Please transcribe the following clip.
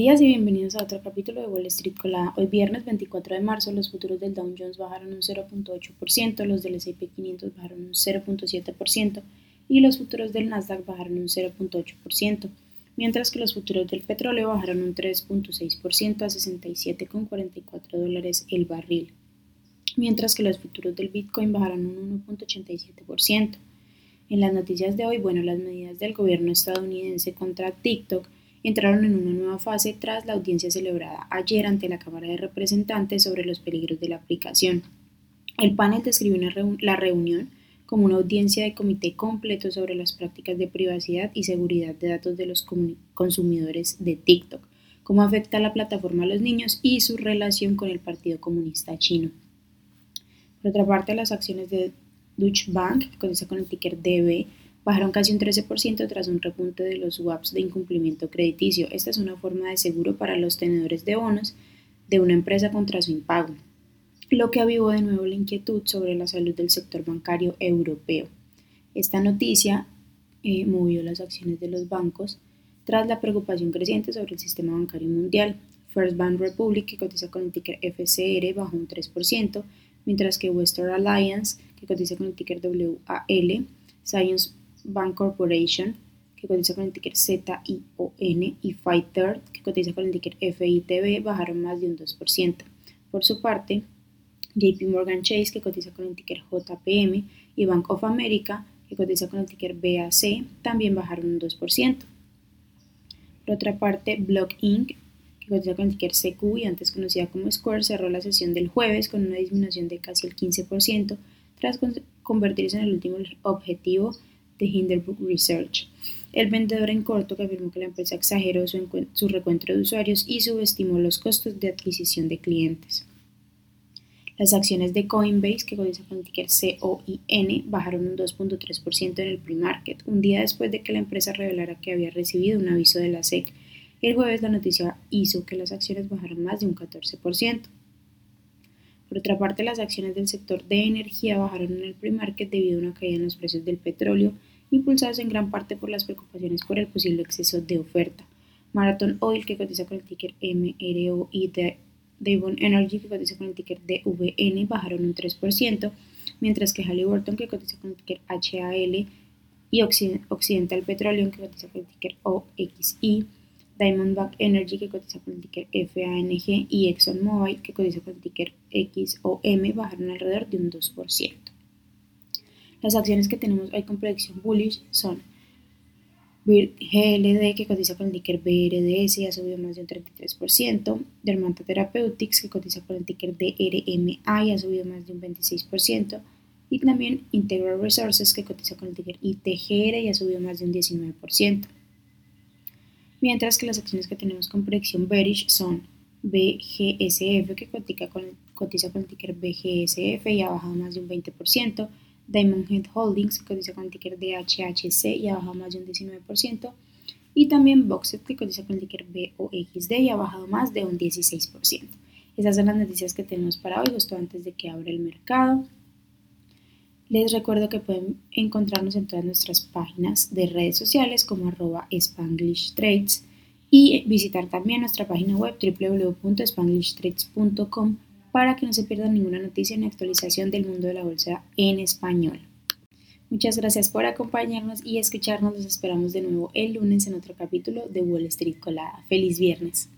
días y bienvenidos a otro capítulo de Wall Street Colada. Hoy viernes 24 de marzo los futuros del Dow Jones bajaron un 0.8%, los del S&P 500 bajaron un 0.7% y los futuros del Nasdaq bajaron un 0.8%, mientras que los futuros del petróleo bajaron un 3.6% a 67,44 dólares el barril, mientras que los futuros del Bitcoin bajaron un 1.87%. En las noticias de hoy, bueno, las medidas del gobierno estadounidense contra TikTok entraron en una nueva fase tras la audiencia celebrada ayer ante la Cámara de Representantes sobre los peligros de la aplicación. El panel describió la reunión como una audiencia de comité completo sobre las prácticas de privacidad y seguridad de datos de los consumidores de TikTok, cómo afecta la plataforma a los niños y su relación con el Partido Comunista Chino. Por otra parte, las acciones de Deutsche Bank, que cotiza con el ticker DB, bajaron casi un 13% tras un repunte de los swaps de incumplimiento crediticio. Esta es una forma de seguro para los tenedores de bonos de una empresa contra su impago, lo que avivó de nuevo la inquietud sobre la salud del sector bancario europeo. Esta noticia eh, movió las acciones de los bancos tras la preocupación creciente sobre el sistema bancario mundial. First Bank Republic, que cotiza con el ticker FCR, bajó un 3%, mientras que Western Alliance, que cotiza con el ticker WAL, Science Bank Corporation, que cotiza con el ticker ZION, y Fighter, que cotiza con el ticker FITB, bajaron más de un 2%. Por su parte, JP Morgan Chase, que cotiza con el ticker JPM, y Bank of America, que cotiza con el ticker BAC, también bajaron un 2%. Por otra parte, Block Inc., que cotiza con el ticker CQ y antes conocida como Square, cerró la sesión del jueves con una disminución de casi el 15%, tras convertirse en el último objetivo de Hindenburg Research. El vendedor en corto que afirmó que la empresa exageró su, su recuento de usuarios y subestimó los costos de adquisición de clientes. Las acciones de Coinbase, que cotiza con el ticker COIN, bajaron un 2.3% en el pre-market, un día después de que la empresa revelara que había recibido un aviso de la SEC. El jueves la noticia hizo que las acciones bajaran más de un 14%. Por otra parte, las acciones del sector de energía bajaron en el pre-market debido a una caída en los precios del petróleo impulsados en gran parte por las preocupaciones por el posible exceso de oferta. Marathon Oil, que cotiza con el ticker MRO, y Devon Energy, que cotiza con el ticker DVN, bajaron un 3%, mientras que Halliburton, que cotiza con el ticker HAL, y Occidental Petroleum, que cotiza con el ticker OXI, Diamondback Energy, que cotiza con el ticker FANG, y ExxonMobil, que cotiza con el ticker XOM, bajaron alrededor de un 2%. Las acciones que tenemos hoy con predicción bullish son GLD, que cotiza con el ticker BRDS y ha subido más de un 33%, Dermanta Therapeutics, que cotiza con el ticker DRMA y ha subido más de un 26%, y también Integral Resources, que cotiza con el ticker ITGR y ha subido más de un 19%. Mientras que las acciones que tenemos con predicción bearish son BGSF, que cotiza con el ticker BGSF y ha bajado más de un 20%, Diamond Head Holdings, que cotiza con el ticker DHHC y ha bajado más de un 19%, y también Boxet, que cotiza con el ticker BOXD y ha bajado más de un 16%. Esas son las noticias que tenemos para hoy, justo antes de que abra el mercado. Les recuerdo que pueden encontrarnos en todas nuestras páginas de redes sociales como arroba Spanglish Trades y visitar también nuestra página web www.spanglishtrades.com para que no se pierdan ninguna noticia ni actualización del mundo de la bolsa en español. Muchas gracias por acompañarnos y escucharnos. Los esperamos de nuevo el lunes en otro capítulo de Wall Street Colada. Feliz viernes.